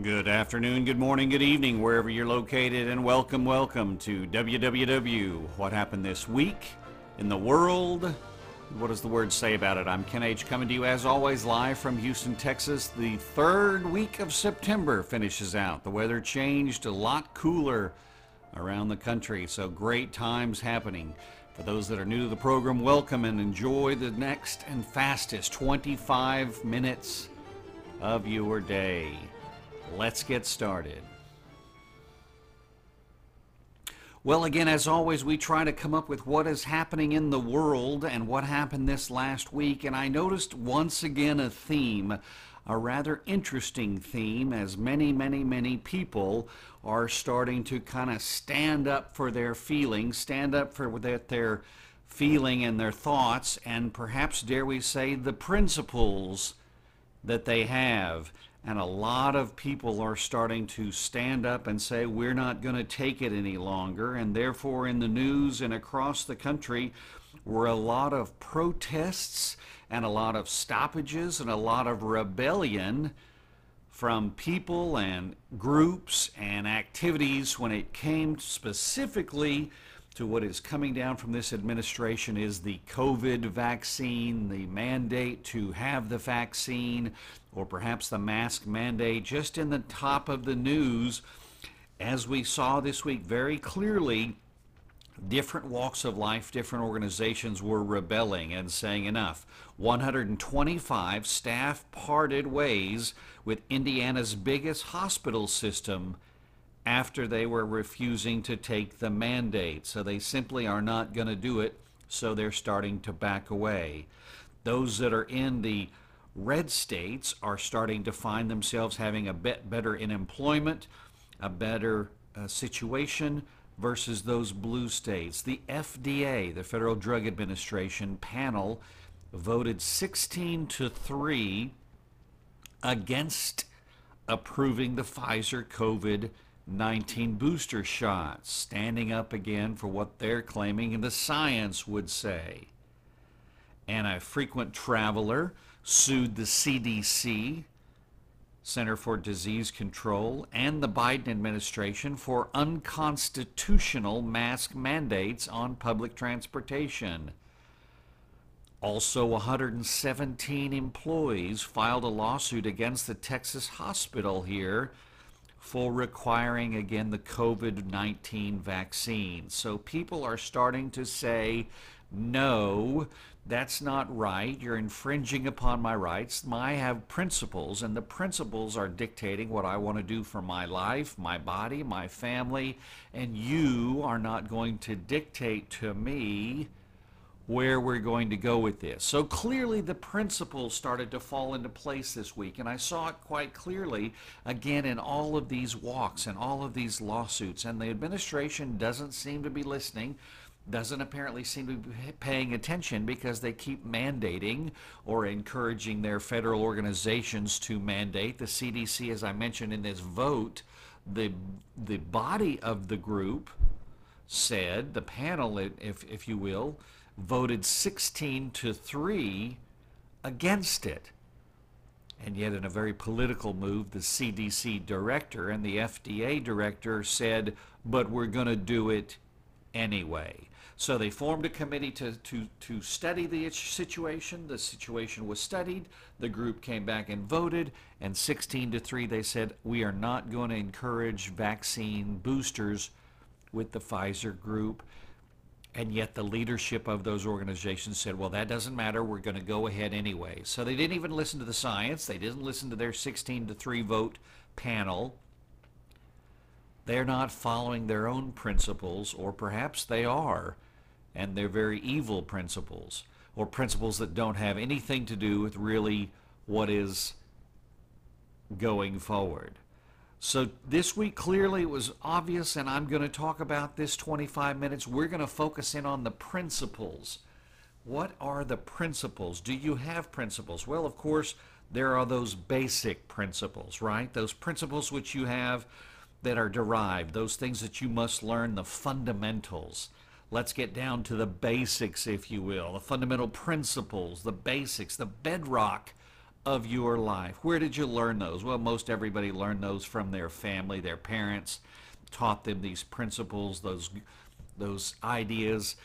Good afternoon, good morning, good evening, wherever you're located, and welcome, welcome to WWW. What happened this week in the world? What does the word say about it? I'm Ken H. coming to you as always live from Houston, Texas. The third week of September finishes out. The weather changed a lot cooler around the country, so great times happening. For those that are new to the program, welcome and enjoy the next and fastest 25 minutes of your day. Let's get started. Well, again, as always, we try to come up with what is happening in the world and what happened this last week. And I noticed once again a theme, a rather interesting theme, as many, many, many people are starting to kind of stand up for their feelings, stand up for that their feeling and their thoughts, and perhaps, dare we say, the principles that they have. And a lot of people are starting to stand up and say, we're not going to take it any longer. And therefore, in the news and across the country, were a lot of protests and a lot of stoppages and a lot of rebellion from people and groups and activities when it came specifically to what is coming down from this administration is the COVID vaccine, the mandate to have the vaccine, or perhaps the mask mandate, just in the top of the news. As we saw this week very clearly, different walks of life, different organizations were rebelling and saying enough. 125 staff parted ways with Indiana's biggest hospital system after they were refusing to take the mandate. So they simply are not going to do it, so they're starting to back away. Those that are in the red states are starting to find themselves having a bit better in employment, a better uh, situation versus those blue states. The FDA, the Federal Drug Administration panel, voted 16 to 3 against approving the Pfizer COVID 19 booster shots, standing up again for what they're claiming the science would say. And a frequent traveler sued the CDC, Center for Disease Control, and the Biden administration for unconstitutional mask mandates on public transportation. Also, 117 employees filed a lawsuit against the Texas hospital here for requiring again the COVID 19 vaccine. So people are starting to say, no, that's not right. You're infringing upon my rights. I have principles, and the principles are dictating what I want to do for my life, my body, my family, and you are not going to dictate to me where we're going to go with this. So clearly the principles started to fall into place this week, and I saw it quite clearly again in all of these walks and all of these lawsuits. And the administration doesn't seem to be listening, doesn't apparently seem to be paying attention because they keep mandating or encouraging their federal organizations to mandate. The CDC, as I mentioned in this vote, the, the body of the group said, the panel, if, if you will, voted 16 to 3 against it. And yet, in a very political move, the CDC director and the FDA director said, but we're going to do it anyway. So they formed a committee to, to, to study the situation. The situation was studied. The group came back and voted. And 16 to 3, they said, we are not going to encourage vaccine boosters with the Pfizer group. And yet the leadership of those organizations said, well, that doesn't matter. We're going to go ahead anyway. So they didn't even listen to the science. They didn't listen to their 16 to 3 vote panel. They're not following their own principles, or perhaps they are, and they're very evil principles, or principles that don't have anything to do with really what is going forward. So this week clearly it was obvious, and I'm going to talk about this 25 minutes. We're going to focus in on the principles. What are the principles? Do you have principles? Well, of course, there are those basic principles, right? Those principles which you have that are derived, those things that you must learn, the fundamentals. Let's get down to the basics, if you will, the fundamental principles, the basics, the bedrock of your life. Where did you learn those? Well, most everybody learned those from their family, their parents taught them these principles, those those ideas.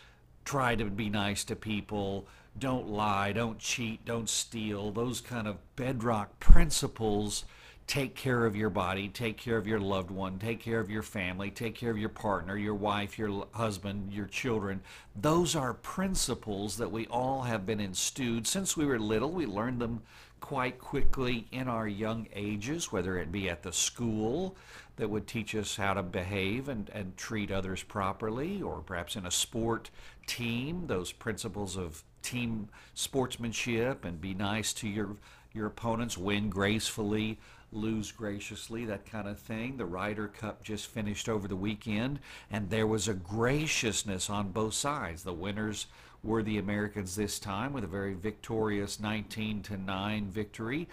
Try to be nice to people, don't lie, don't cheat, don't steal. Those kind of bedrock principles take care of your body, take care of your loved one, take care of your family, take care of your partner, your wife, your husband, your children. Those are principles that we all have been instilled since we were little. We learned them quite quickly in our young ages, whether it be at the school that would teach us how to behave and, and treat others properly, or perhaps in a sport team, those principles of team sportsmanship and be nice to your your opponents, win gracefully, lose graciously, that kind of thing. The Ryder Cup just finished over the weekend, and there was a graciousness on both sides. The winners were the Americans this time with a very victorious 19 to 9 victory.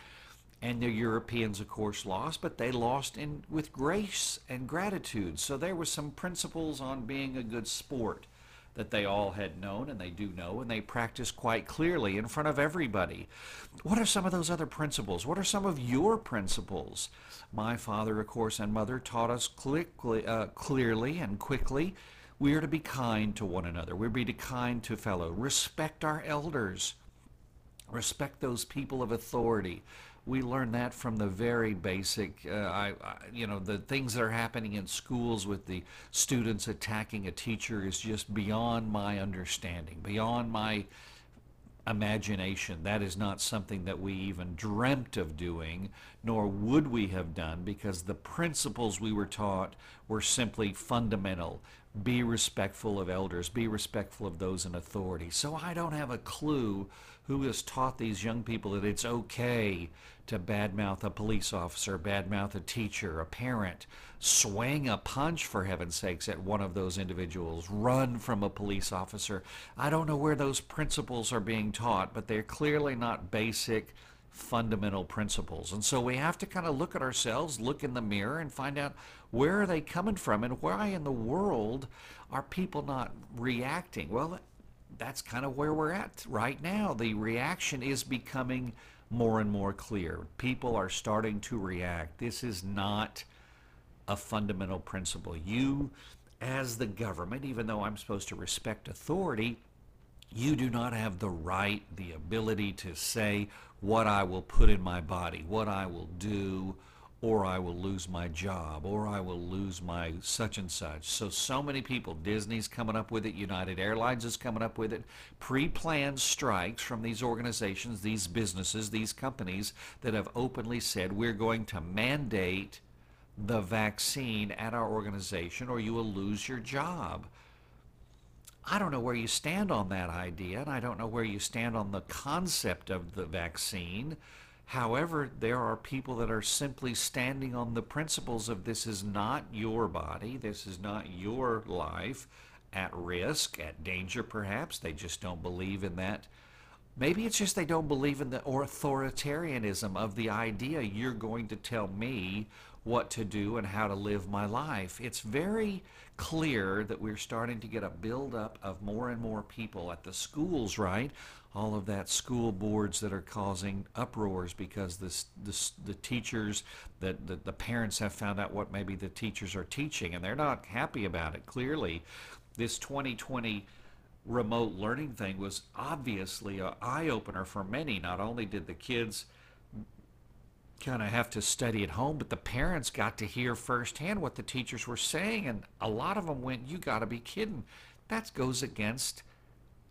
And the Europeans, of course, lost, but they lost in with grace and gratitude. So there were some principles on being a good sport that they all had known and they do know and they practice quite clearly in front of everybody. What are some of those other principles? What are some of your principles? My father, of course, and mother taught us uh, clearly and quickly we are to be kind to one another. We're to be kind to fellow. Respect our elders. Respect those people of authority we learn that from the very basic, uh, I, I, you know, the things that are happening in schools with the students attacking a teacher is just beyond my understanding, beyond my imagination. That is not something that we even dreamt of doing, nor would we have done, because the principles we were taught were simply fundamental. Be respectful of elders, be respectful of those in authority. So I don't have a clue who has taught these young people that it's okay to badmouth a police officer, badmouth a teacher, a parent, swing a punch, for heaven's sakes, at one of those individuals, run from a police officer. I don't know where those principles are being taught, but they're clearly not basic fundamental principles. And so we have to kind of look at ourselves, look in the mirror, and find out where are they coming from and why in the world are people not reacting? Well, that's kind of where we're at right now. The reaction is becoming more and more clear. People are starting to react. This is not a fundamental principle. You, as the government, even though I'm supposed to respect authority, you do not have the right, the ability to say what I will put in my body, what I will do, or I will lose my job, or I will lose my such and such. So, so many people, Disney's coming up with it, United Airlines is coming up with it, pre planned strikes from these organizations, these businesses, these companies that have openly said we're going to mandate the vaccine at our organization or you will lose your job. I don't know where you stand on that idea, and I don't know where you stand on the concept of the vaccine. However, there are people that are simply standing on the principles of this is not your body, this is not your life at risk, at danger perhaps. They just don't believe in that. Maybe it's just they don't believe in the authoritarianism of the idea you're going to tell me what to do and how to live my life. It's very clear that we're starting to get a buildup of more and more people at the schools, right? All of that school boards that are causing uproars because this, this the teachers, the, the, the parents have found out what maybe the teachers are teaching and they're not happy about it. Clearly, this 2020 remote learning thing was obviously an eye opener for many. Not only did the kids kind of have to study at home, but the parents got to hear firsthand what the teachers were saying, and a lot of them went, "You got to be kidding!" That goes against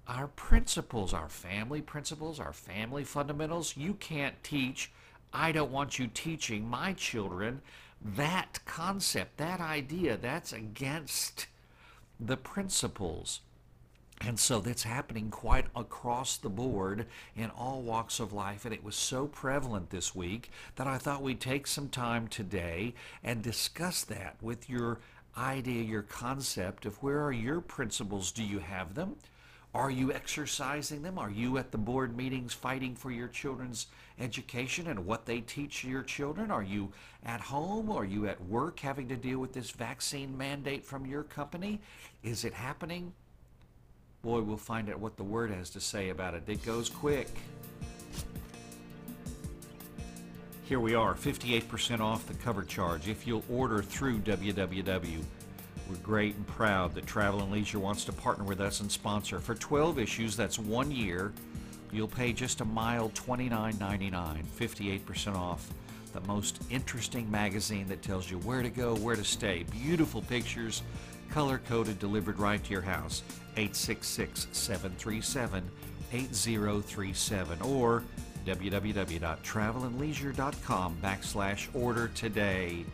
our principles, our family principles, our family fundamentals. You can't teach. I don't want you teaching my children that concept, that idea. That's against the principles. And so that's happening quite across the board in all walks of life. And it was so prevalent this week that I thought we'd take some time today and discuss that with your idea, your concept of where are your principles? Do you have them? Are you exercising them? Are you at the board meetings fighting for your children's education and what they teach your children? Are you at home? Are you at work having to deal with this vaccine mandate from your company? Is it happening? Boy, we'll find out what the Word has to say about it. It goes quick. Here we are, 58% off the cover charge if you'll order through WWW. We're great and proud that Travel and Leisure wants to partner with us and sponsor. For 12 issues, that's one year, you'll pay just a mild $29.99, 58% off. The most interesting magazine that tells you where to go, where to stay. Beautiful pictures, color coded, delivered right to your house. 866 737 8037 or www.travelandleisure.com backslash order today.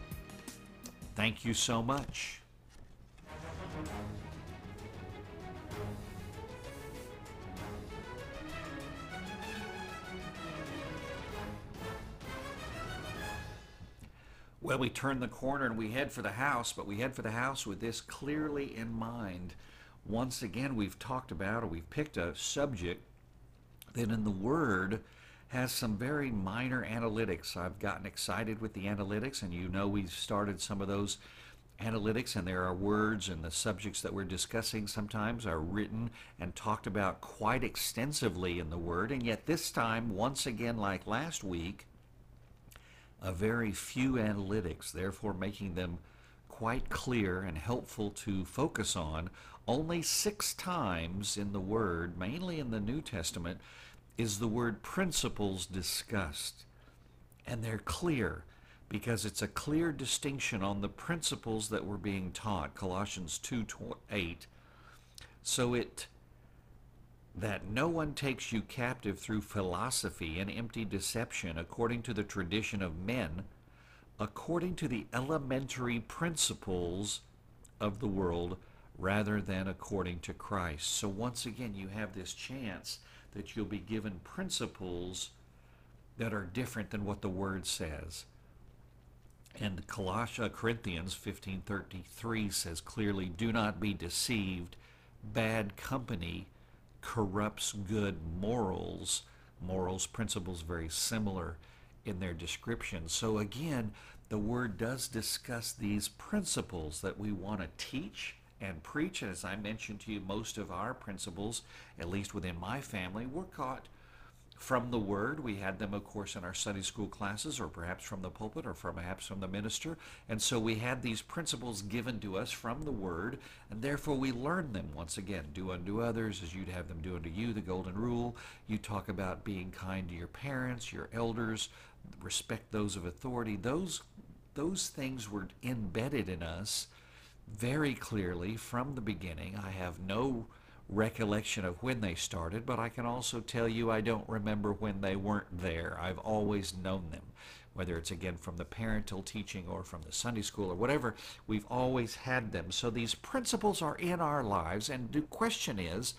Thank you so much. Well, we turn the corner and we head for the house, but we head for the house with this clearly in mind. Once again, we've talked about or we've picked a subject that in the Word has some very minor analytics. I've gotten excited with the analytics, and you know we've started some of those analytics, and there are words and the subjects that we're discussing sometimes are written and talked about quite extensively in the Word, and yet this time, once again, like last week, a very few analytics, therefore making them quite clear and helpful to focus on. Only six times in the Word, mainly in the New Testament, is the word principles discussed. And they're clear because it's a clear distinction on the principles that were being taught. Colossians 2 8. So it that no one takes you captive through philosophy and empty deception according to the tradition of men, according to the elementary principles of the world, rather than according to Christ. So once again, you have this chance that you'll be given principles that are different than what the Word says. And Colossians, Corinthians 15:33 says clearly, "Do not be deceived. Bad company corrupts good morals. Morals, principles, very similar in their description. So again, the Word does discuss these principles that we want to teach and preach. And as I mentioned to you, most of our principles, at least within my family, were caught from the Word. We had them, of course, in our Sunday school classes, or perhaps from the pulpit, or from, perhaps from the minister. And so we had these principles given to us from the Word, and therefore we learned them once again. Do unto others as you'd have them do unto you, the Golden Rule. You talk about being kind to your parents, your elders, respect those of authority. Those, those things were embedded in us very clearly from the beginning. I have no recollection of when they started, but I can also tell you I don't remember when they weren't there. I've always known them, whether it's again from the parental teaching or from the Sunday school or whatever, we've always had them. So these principles are in our lives, and the question is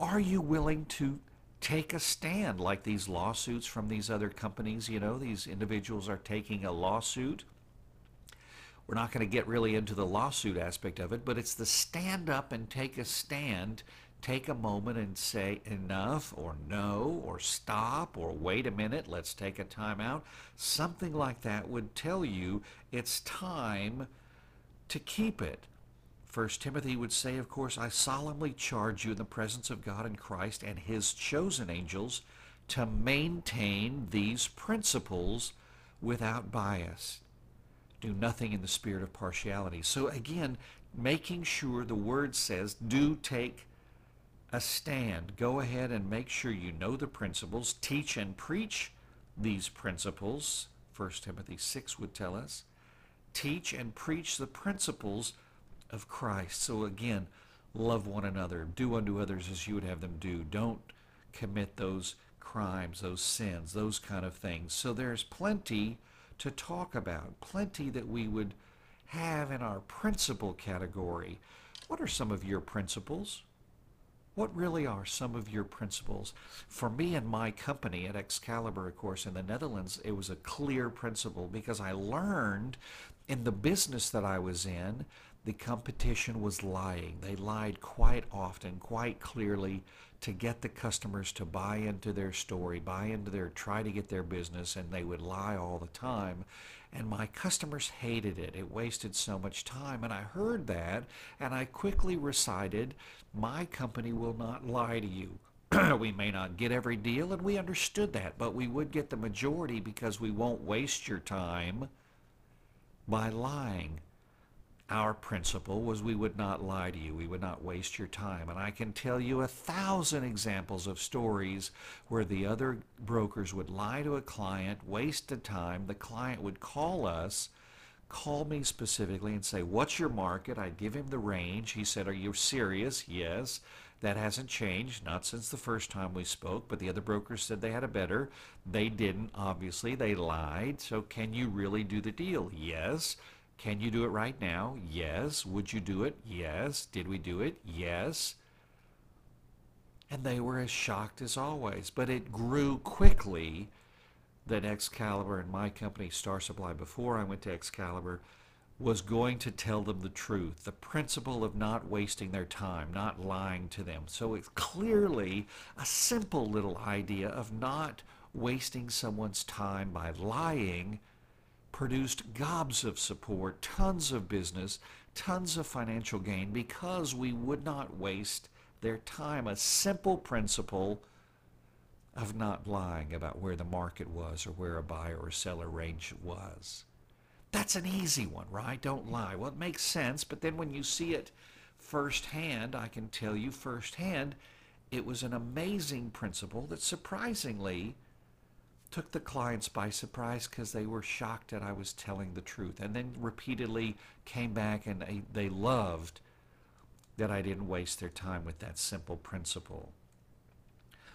are you willing to take a stand like these lawsuits from these other companies? You know, these individuals are taking a lawsuit we're not going to get really into the lawsuit aspect of it, but it's the stand up and take a stand, take a moment and say enough or no or stop or wait a minute, let's take a time out. Something like that would tell you it's time to keep it. First Timothy would say, of course, I solemnly charge you in the presence of God and Christ and his chosen angels to maintain these principles without bias do nothing in the spirit of partiality. So again, making sure the word says, do take a stand. Go ahead and make sure you know the principles, teach and preach these principles. 1 Timothy 6 would tell us. Teach and preach the principles of Christ. So again, love one another. Do unto others as you would have them do. Don't commit those crimes, those sins, those kind of things. So there's plenty to talk about, plenty that we would have in our principle category. What are some of your principles? What really are some of your principles? For me and my company at Excalibur, of course, in the Netherlands, it was a clear principle because I learned in the business that I was in, the competition was lying. They lied quite often, quite clearly to get the customers to buy into their story, buy into their, try to get their business, and they would lie all the time. And my customers hated it. It wasted so much time. And I heard that, and I quickly recited, My company will not lie to you. we may not get every deal, and we understood that, but we would get the majority because we won't waste your time by lying. Our principle was we would not lie to you. We would not waste your time. And I can tell you a thousand examples of stories where the other brokers would lie to a client, waste the time. The client would call us, call me specifically and say, What's your market? I'd give him the range. He said, Are you serious? Yes. That hasn't changed, not since the first time we spoke, but the other brokers said they had a better. They didn't, obviously. They lied. So, can you really do the deal? Yes. Can you do it right now? Yes. Would you do it? Yes. Did we do it? Yes. And they were as shocked as always. But it grew quickly that Excalibur and my company, Star Supply, before I went to Excalibur, was going to tell them the truth, the principle of not wasting their time, not lying to them. So it's clearly a simple little idea of not wasting someone's time by lying produced gobs of support, tons of business, tons of financial gain because we would not waste their time. A simple principle of not lying about where the market was or where a buyer or seller range was. That's an easy one, right? Don't lie. Well, it makes sense, but then when you see it firsthand, I can tell you firsthand, it was an amazing principle that surprisingly took the clients by surprise because they were shocked that I was telling the truth. And then repeatedly came back and they, they loved that I didn't waste their time with that simple principle.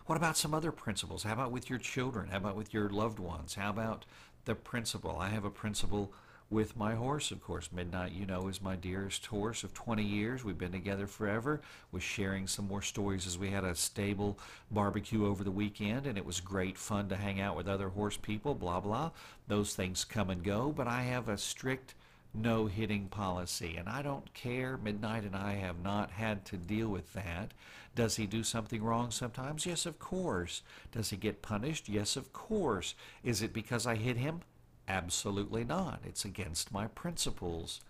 What about some other principles? How about with your children? How about with your loved ones? How about the principle? I have a principle with my horse, of course. Midnight, you know, is my dearest horse of 20 years. We've been together forever. Was sharing some more stories as we had a stable barbecue over the weekend, and it was great fun to hang out with other horse people, blah, blah. Those things come and go, but I have a strict no hitting policy, and I don't care. Midnight and I have not had to deal with that. Does he do something wrong sometimes? Yes, of course. Does he get punished? Yes, of course. Is it because I hit him? Absolutely not. It's against my principles.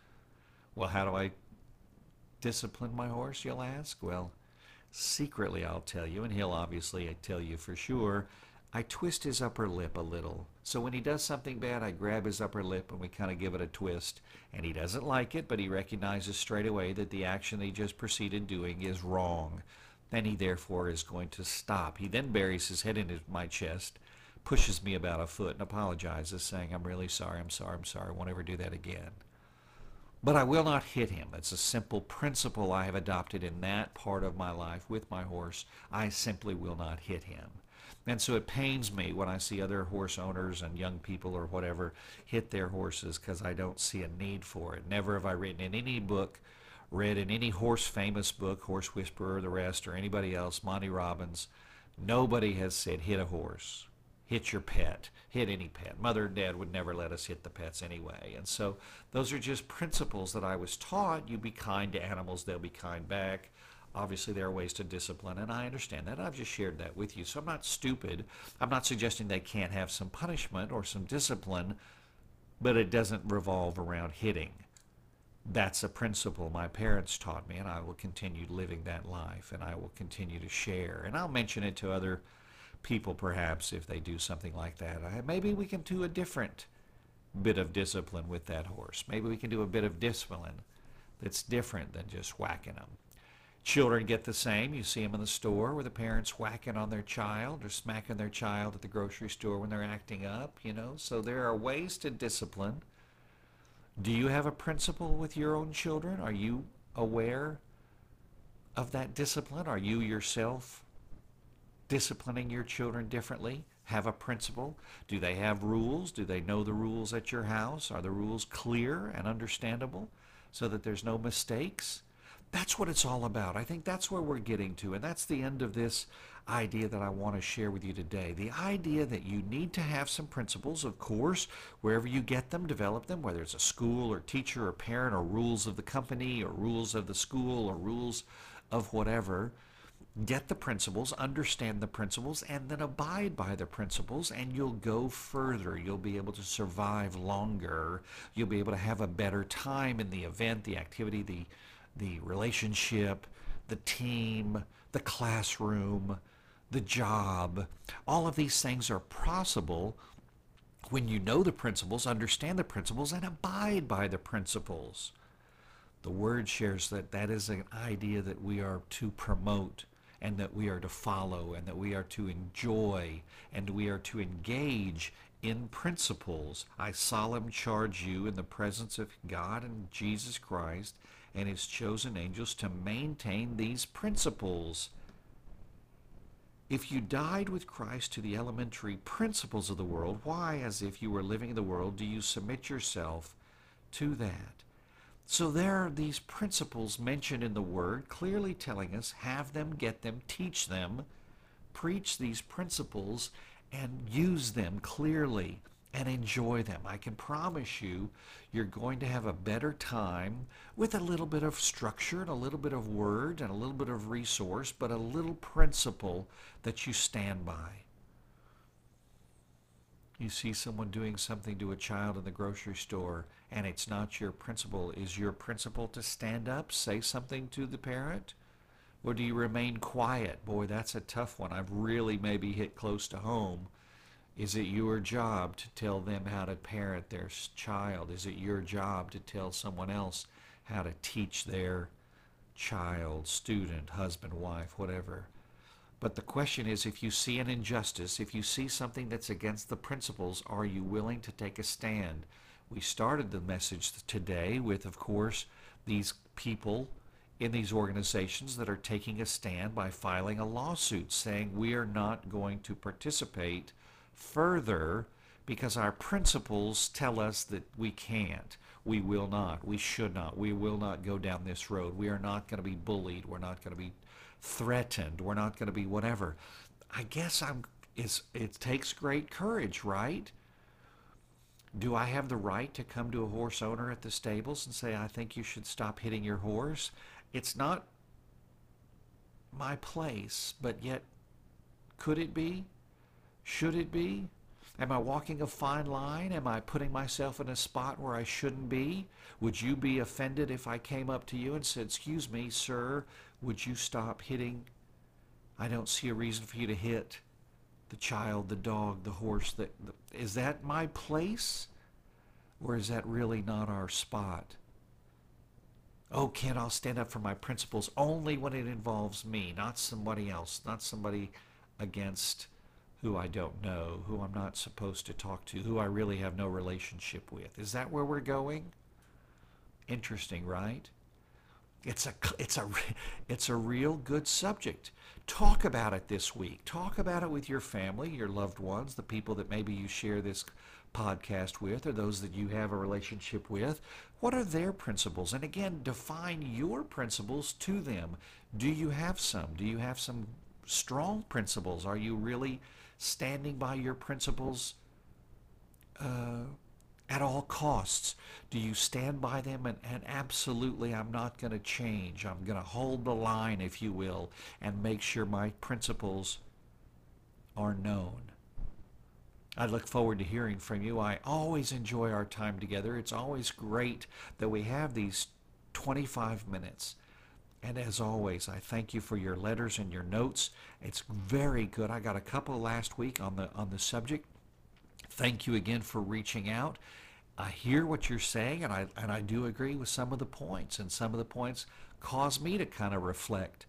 Well, how do I discipline my horse, you'll ask? Well, secretly I'll tell you, and he'll obviously tell you for sure, I twist his upper lip a little. So when he does something bad, I grab his upper lip and we kind of give it a twist. And he doesn't like it, but he recognizes straight away that the action he just proceeded doing is wrong. Then he therefore is going to stop. He then buries his head in his, my chest pushes me about a foot and apologizes, saying, I'm really sorry, I'm sorry, I'm sorry, I won't ever do that again. But I will not hit him. It's a simple principle I have adopted in that part of my life with my horse. I simply will not hit him. And so it pains me when I see other horse owners and young people or whatever hit their horses because I don't see a need for it. Never have I written in any book, read in any horse famous book, Horse Whisperer the rest, or anybody else, Monty Robbins, nobody has said hit a horse hit your pet, hit any pet. Mother and dad would never let us hit the pets anyway. And so those are just principles that I was taught. You be kind to animals, they'll be kind back. Obviously, there are ways to discipline, and I understand that. I've just shared that with you. So I'm not stupid. I'm not suggesting they can't have some punishment or some discipline, but it doesn't revolve around hitting. That's a principle my parents taught me, and I will continue living that life, and I will continue to share. And I'll mention it to other people perhaps if they do something like that. Maybe we can do a different bit of discipline with that horse. Maybe we can do a bit of discipline that's different than just whacking them. Children get the same. You see them in the store where the parents whacking on their child or smacking their child at the grocery store when they're acting up, you know. So there are ways to discipline. Do you have a principle with your own children? Are you aware of that discipline? Are you yourself disciplining your children differently? Have a principle? Do they have rules? Do they know the rules at your house? Are the rules clear and understandable so that there's no mistakes? That's what it's all about. I think that's where we're getting to, and that's the end of this idea that I want to share with you today. The idea that you need to have some principles, of course, wherever you get them, develop them, whether it's a school or teacher or parent or rules of the company or rules of the school or rules of whatever get the principles, understand the principles, and then abide by the principles, and you'll go further. You'll be able to survive longer. You'll be able to have a better time in the event, the activity, the, the relationship, the team, the classroom, the job. All of these things are possible when you know the principles, understand the principles, and abide by the principles. The Word shares that that is an idea that we are to promote and that we are to follow and that we are to enjoy and we are to engage in principles. I solemn charge you in the presence of God and Jesus Christ and his chosen angels to maintain these principles. If you died with Christ to the elementary principles of the world, why, as if you were living in the world, do you submit yourself to that? So there are these principles mentioned in the Word, clearly telling us have them, get them, teach them, preach these principles, and use them clearly and enjoy them. I can promise you, you're going to have a better time with a little bit of structure and a little bit of word and a little bit of resource, but a little principle that you stand by. You see someone doing something to a child in the grocery store and it's not your principle. Is your principle to stand up, say something to the parent? Or do you remain quiet? Boy, that's a tough one. I've really maybe hit close to home is it your job to tell them how to parent their child? Is it your job to tell someone else how to teach their child, student, husband, wife, whatever? But the question is if you see an injustice, if you see something that's against the principles, are you willing to take a stand? We started the message today with, of course, these people in these organizations that are taking a stand by filing a lawsuit saying we are not going to participate further because our principles tell us that we can't. We will not. We should not. We will not go down this road. We are not going to be bullied. We're not going to be threatened. We're not going to be whatever. I guess I'm. It's, it takes great courage, right? Do I have the right to come to a horse owner at the stables and say, I think you should stop hitting your horse? It's not my place, but yet, could it be? Should it be? Am I walking a fine line? Am I putting myself in a spot where I shouldn't be? Would you be offended if I came up to you and said, Excuse me, sir, would you stop hitting? I don't see a reason for you to hit the child, the dog, the horse. That, is that my place? Or is that really not our spot? Oh, Ken, I'll stand up for my principles only when it involves me, not somebody else, not somebody against who I don't know, who I'm not supposed to talk to, who I really have no relationship with. Is that where we're going? Interesting, right? It's a it's a it's a real good subject. Talk about it this week. Talk about it with your family, your loved ones, the people that maybe you share this podcast with or those that you have a relationship with. What are their principles? And again, define your principles to them. Do you have some? Do you have some strong principles? Are you really standing by your principles uh, at all costs? Do you stand by them and, and absolutely I'm not going to change? I'm going to hold the line, if you will, and make sure my principles are known. I look forward to hearing from you. I always enjoy our time together. It's always great that we have these 25 minutes and as always, I thank you for your letters and your notes. It's very good. I got a couple last week on the on the subject. Thank you again for reaching out. I hear what you're saying, and I and I do agree with some of the points, and some of the points cause me to kind of reflect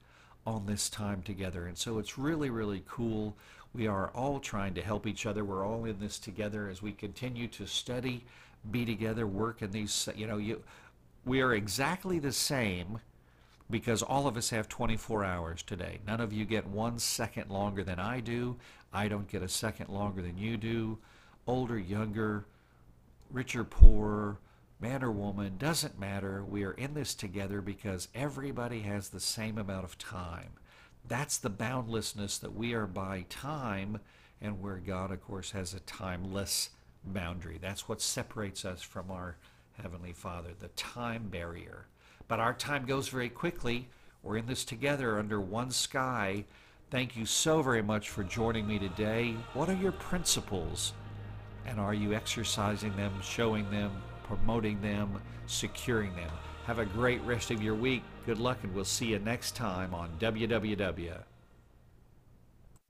on this time together. And so it's really, really cool. We are all trying to help each other. We're all in this together as we continue to study, be together, work in these. You know, you we are exactly the same because all of us have 24 hours today. None of you get one second longer than I do. I don't get a second longer than you do. Older, younger, richer, poorer, man or woman, doesn't matter. We are in this together because everybody has the same amount of time. That's the boundlessness that we are by time, and where God, of course, has a timeless boundary. That's what separates us from our Heavenly Father, the time barrier. But our time goes very quickly. We're in this together under one sky. Thank you so very much for joining me today. What are your principles? And are you exercising them, showing them, promoting them, securing them? Have a great rest of your week. Good luck, and we'll see you next time on WWW.